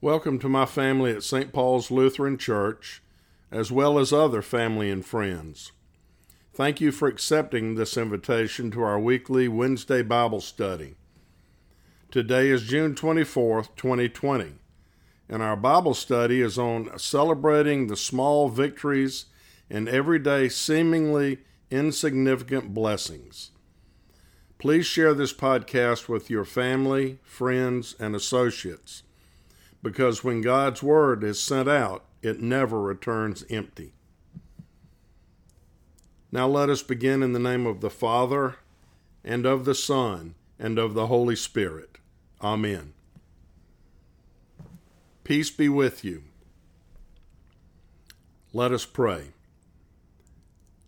Welcome to my family at St. Paul's Lutheran Church, as well as other family and friends. Thank you for accepting this invitation to our weekly Wednesday Bible study. Today is June 24th, 2020, and our Bible study is on celebrating the small victories and everyday seemingly insignificant blessings. Please share this podcast with your family, friends, and associates because when God's word is sent out, it never returns empty. Now let us begin in the name of the Father, and of the Son, and of the Holy Spirit. Amen. Peace be with you. Let us pray.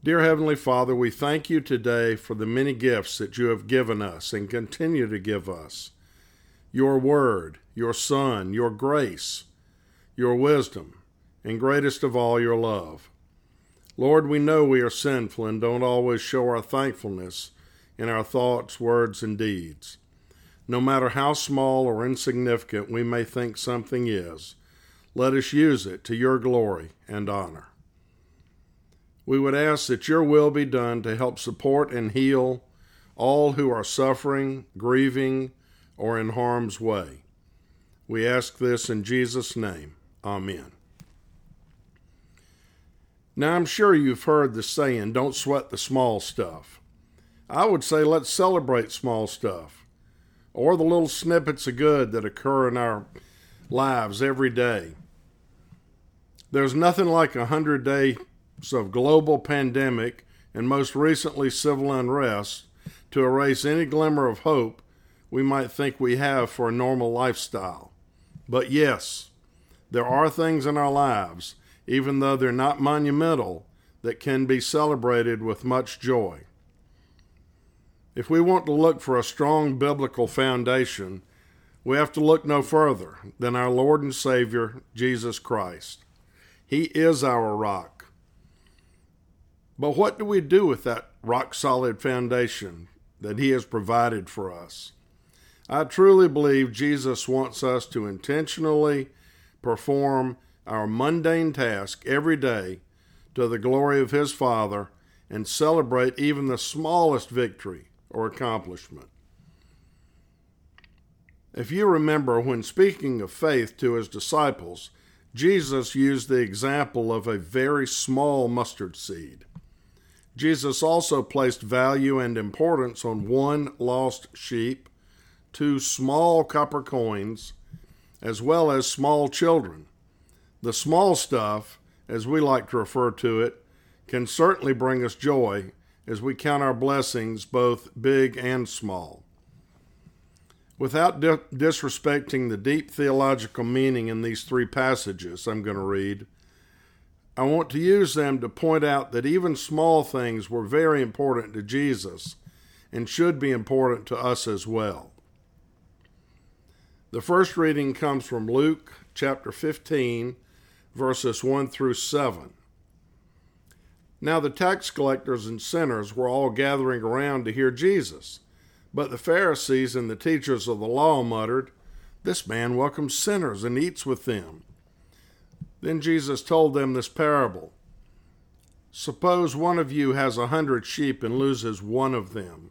Dear Heavenly Father, we thank you today for the many gifts that you have given us and continue to give us your word, your Son, your grace, your wisdom, and greatest of all, your love. Lord, we know we are sinful and don't always show our thankfulness in our thoughts, words, and deeds. No matter how small or insignificant we may think something is, let us use it to your glory and honor. We would ask that your will be done to help support and heal all who are suffering, grieving, or in harm's way. We ask this in Jesus' name. Amen. Now, I'm sure you've heard the saying, don't sweat the small stuff. I would say let's celebrate small stuff or the little snippets of good that occur in our lives every day. There's nothing like a hundred days of global pandemic and most recently civil unrest to erase any glimmer of hope we might think we have for a normal lifestyle. But yes, there are things in our lives, even though they're not monumental, that can be celebrated with much joy. If we want to look for a strong biblical foundation, we have to look no further than our Lord and Savior, Jesus Christ. He is our rock. But what do we do with that rock solid foundation that He has provided for us? I truly believe Jesus wants us to intentionally perform our mundane task every day to the glory of His Father and celebrate even the smallest victory or accomplishment. If you remember, when speaking of faith to his disciples, Jesus used the example of a very small mustard seed. Jesus also placed value and importance on one lost sheep two small copper coins, as well as small children. The small stuff, as we like to refer to it, can certainly bring us joy as we count our blessings, both big and small. Without di- disrespecting the deep theological meaning in these three passages I'm going to read, I want to use them to point out that even small things were very important to Jesus and should be important to us as well. The first reading comes from Luke chapter 15, verses 1 through 7. Now the tax collectors and sinners were all gathering around to hear Jesus. But the Pharisees and the teachers of the law muttered, This man welcomes sinners and eats with them. Then Jesus told them this parable Suppose one of you has a hundred sheep and loses one of them.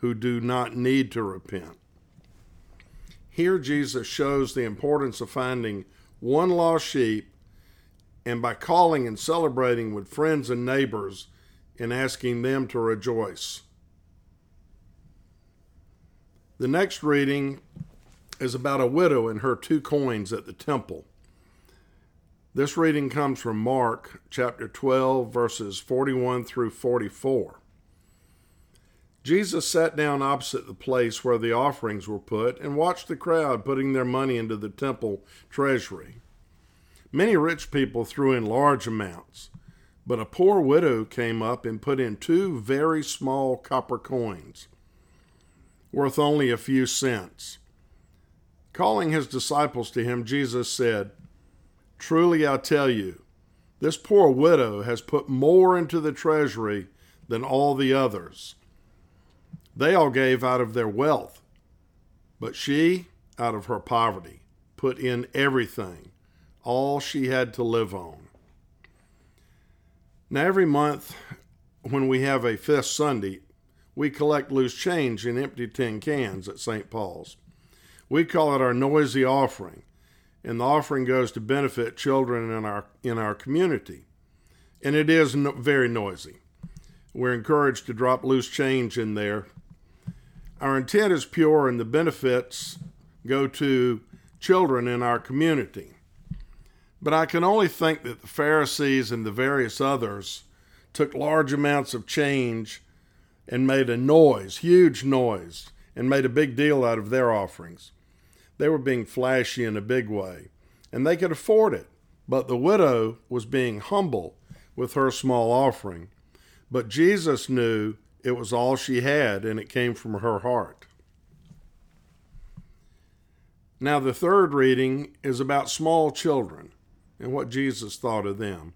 who do not need to repent. Here, Jesus shows the importance of finding one lost sheep and by calling and celebrating with friends and neighbors and asking them to rejoice. The next reading is about a widow and her two coins at the temple. This reading comes from Mark chapter 12, verses 41 through 44. Jesus sat down opposite the place where the offerings were put and watched the crowd putting their money into the temple treasury. Many rich people threw in large amounts, but a poor widow came up and put in two very small copper coins, worth only a few cents. Calling his disciples to him, Jesus said, Truly I tell you, this poor widow has put more into the treasury than all the others. They all gave out of their wealth, but she, out of her poverty, put in everything, all she had to live on. Now, every month when we have a fifth Sunday, we collect loose change in empty tin cans at St. Paul's. We call it our noisy offering, and the offering goes to benefit children in our in our community. And it is no, very noisy. We're encouraged to drop loose change in there our intent is pure and the benefits go to children in our community. But I can only think that the Pharisees and the various others took large amounts of change and made a noise, huge noise, and made a big deal out of their offerings. They were being flashy in a big way, and they could afford it. But the widow was being humble with her small offering. But Jesus knew it was all she had, and it came from her heart. Now, the third reading is about small children and what Jesus thought of them.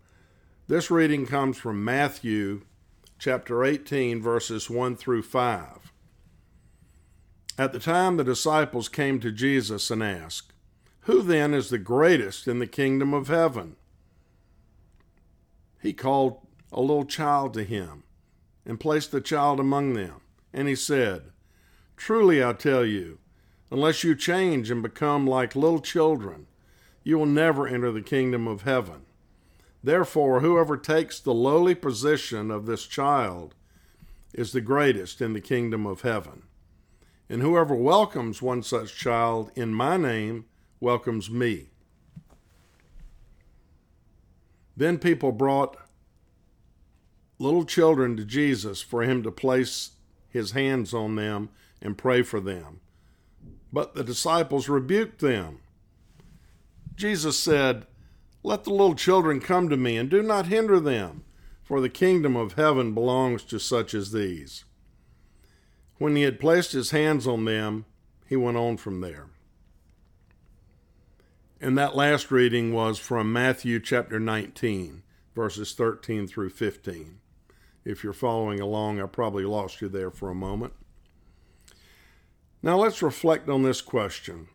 This reading comes from Matthew chapter 18, verses 1 through 5. At the time, the disciples came to Jesus and asked, Who then is the greatest in the kingdom of heaven? He called a little child to him and placed the child among them. And he said, Truly I tell you, unless you change and become like little children, you will never enter the kingdom of heaven. Therefore, whoever takes the lowly position of this child is the greatest in the kingdom of heaven. And whoever welcomes one such child in my name welcomes me. Then people brought little children to Jesus for him to place his hands on them and pray for them. But the disciples rebuked them. Jesus said, Let the little children come to me, and do not hinder them, for the kingdom of heaven belongs to such as these. When he had placed his hands on them, he went on from there. And that last reading was from Matthew chapter 19, verses 13 through 15. If you're following along, I probably lost you there for a moment. Now let's reflect on this question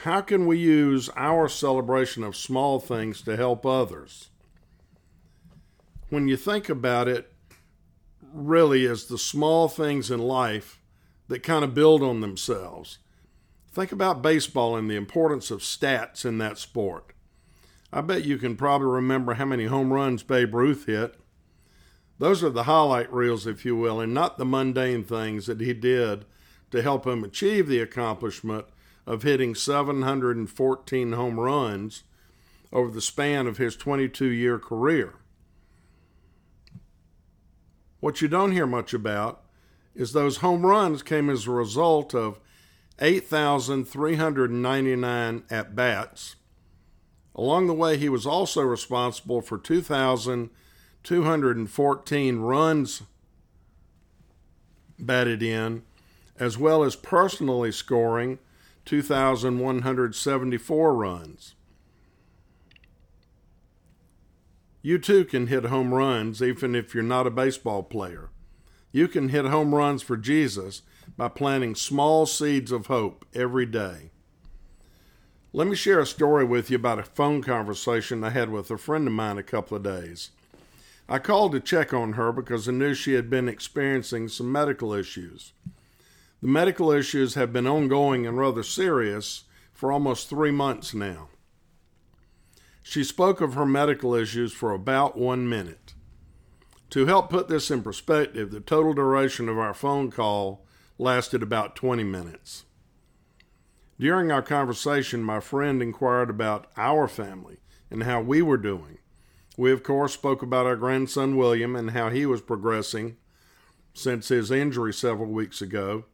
How can we use our celebration of small things to help others? When you think about it, really is the small things in life that kind of build on themselves. Think about baseball and the importance of stats in that sport. I bet you can probably remember how many home runs Babe Ruth hit those are the highlight reels, if you will, and not the mundane things that he did to help him achieve the accomplishment of hitting 714 home runs over the span of his 22 year career. What you don't hear much about is those home runs came as a result of 8,399 at bats. Along the way, he was also responsible for 2,000. 214 runs batted in, as well as personally scoring 2,174 runs. You too can hit home runs even if you're not a baseball player. You can hit home runs for Jesus by planting small seeds of hope every day. Let me share a story with you about a phone conversation I had with a friend of mine a couple of days. I called to check on her because I knew she had been experiencing some medical issues. The medical issues have been ongoing and rather serious for almost three months now. She spoke of her medical issues for about one minute. To help put this in perspective, the total duration of our phone call lasted about 20 minutes. During our conversation, my friend inquired about our family and how we were doing. We, of course, spoke about our grandson William and how he was progressing since his injury several weeks ago.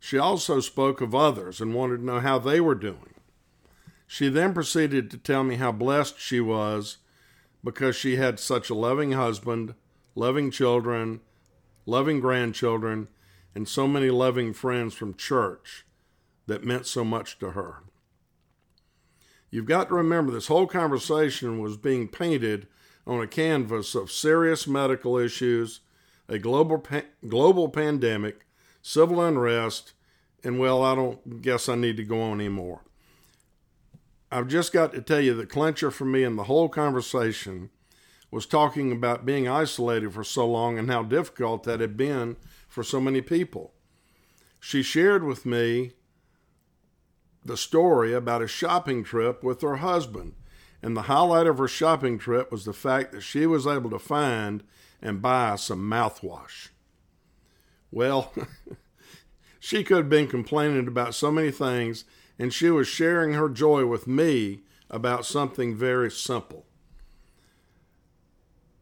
She also spoke of others and wanted to know how they were doing. She then proceeded to tell me how blessed she was because she had such a loving husband, loving children, loving grandchildren, and so many loving friends from church that meant so much to her. You've got to remember this whole conversation was being painted on a canvas of serious medical issues, a global pa- global pandemic, civil unrest, and well, I don't guess I need to go on anymore. I've just got to tell you the clincher for me in the whole conversation was talking about being isolated for so long and how difficult that had been for so many people. She shared with me the story about a shopping trip with her husband. And the highlight of her shopping trip was the fact that she was able to find and buy some mouthwash. Well, she could have been complaining about so many things, and she was sharing her joy with me about something very simple.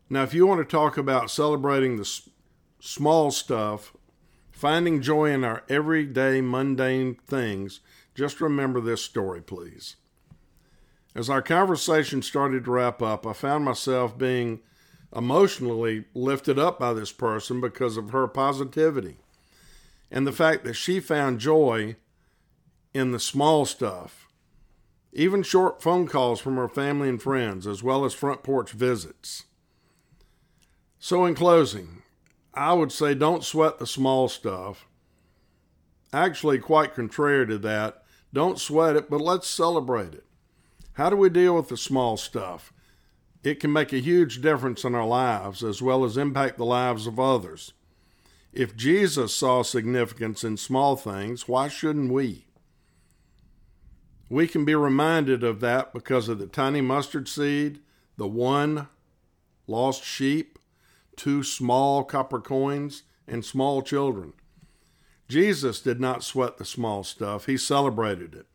Now, if you want to talk about celebrating the small stuff, finding joy in our everyday mundane things, just remember this story, please. As our conversation started to wrap up, I found myself being emotionally lifted up by this person because of her positivity and the fact that she found joy in the small stuff, even short phone calls from her family and friends, as well as front porch visits. So, in closing, I would say don't sweat the small stuff. Actually, quite contrary to that, don't sweat it, but let's celebrate it. How do we deal with the small stuff? It can make a huge difference in our lives as well as impact the lives of others. If Jesus saw significance in small things, why shouldn't we? We can be reminded of that because of the tiny mustard seed, the one lost sheep, two small copper coins, and small children. Jesus did not sweat the small stuff, he celebrated it.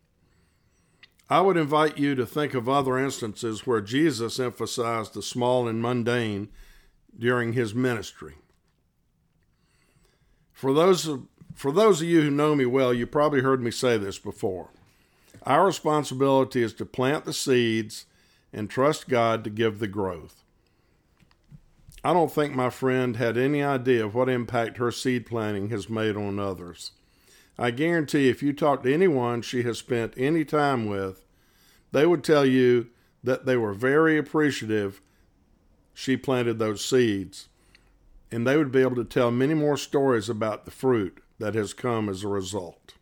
I would invite you to think of other instances where Jesus emphasized the small and mundane during his ministry. For those of, for those of you who know me well, you probably heard me say this before. Our responsibility is to plant the seeds and trust God to give the growth. I don't think my friend had any idea of what impact her seed planting has made on others. I guarantee if you talk to anyone she has spent any time with, they would tell you that they were very appreciative she planted those seeds, and they would be able to tell many more stories about the fruit that has come as a result.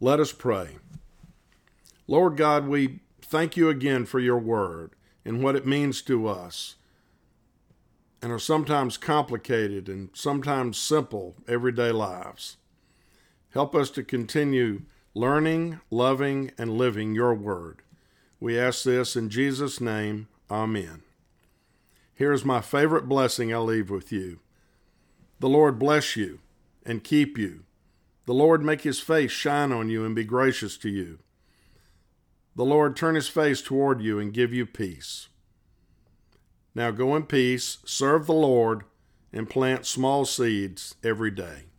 Let us pray. Lord God, we thank you again for your word and what it means to us and are sometimes complicated and sometimes simple everyday lives. Help us to continue learning, loving, and living your word. We ask this in Jesus' name. Amen. Here's my favorite blessing I leave with you. The Lord bless you and keep you. The Lord make his face shine on you and be gracious to you. The Lord turn his face toward you and give you peace. Now go in peace, serve the Lord, and plant small seeds every day.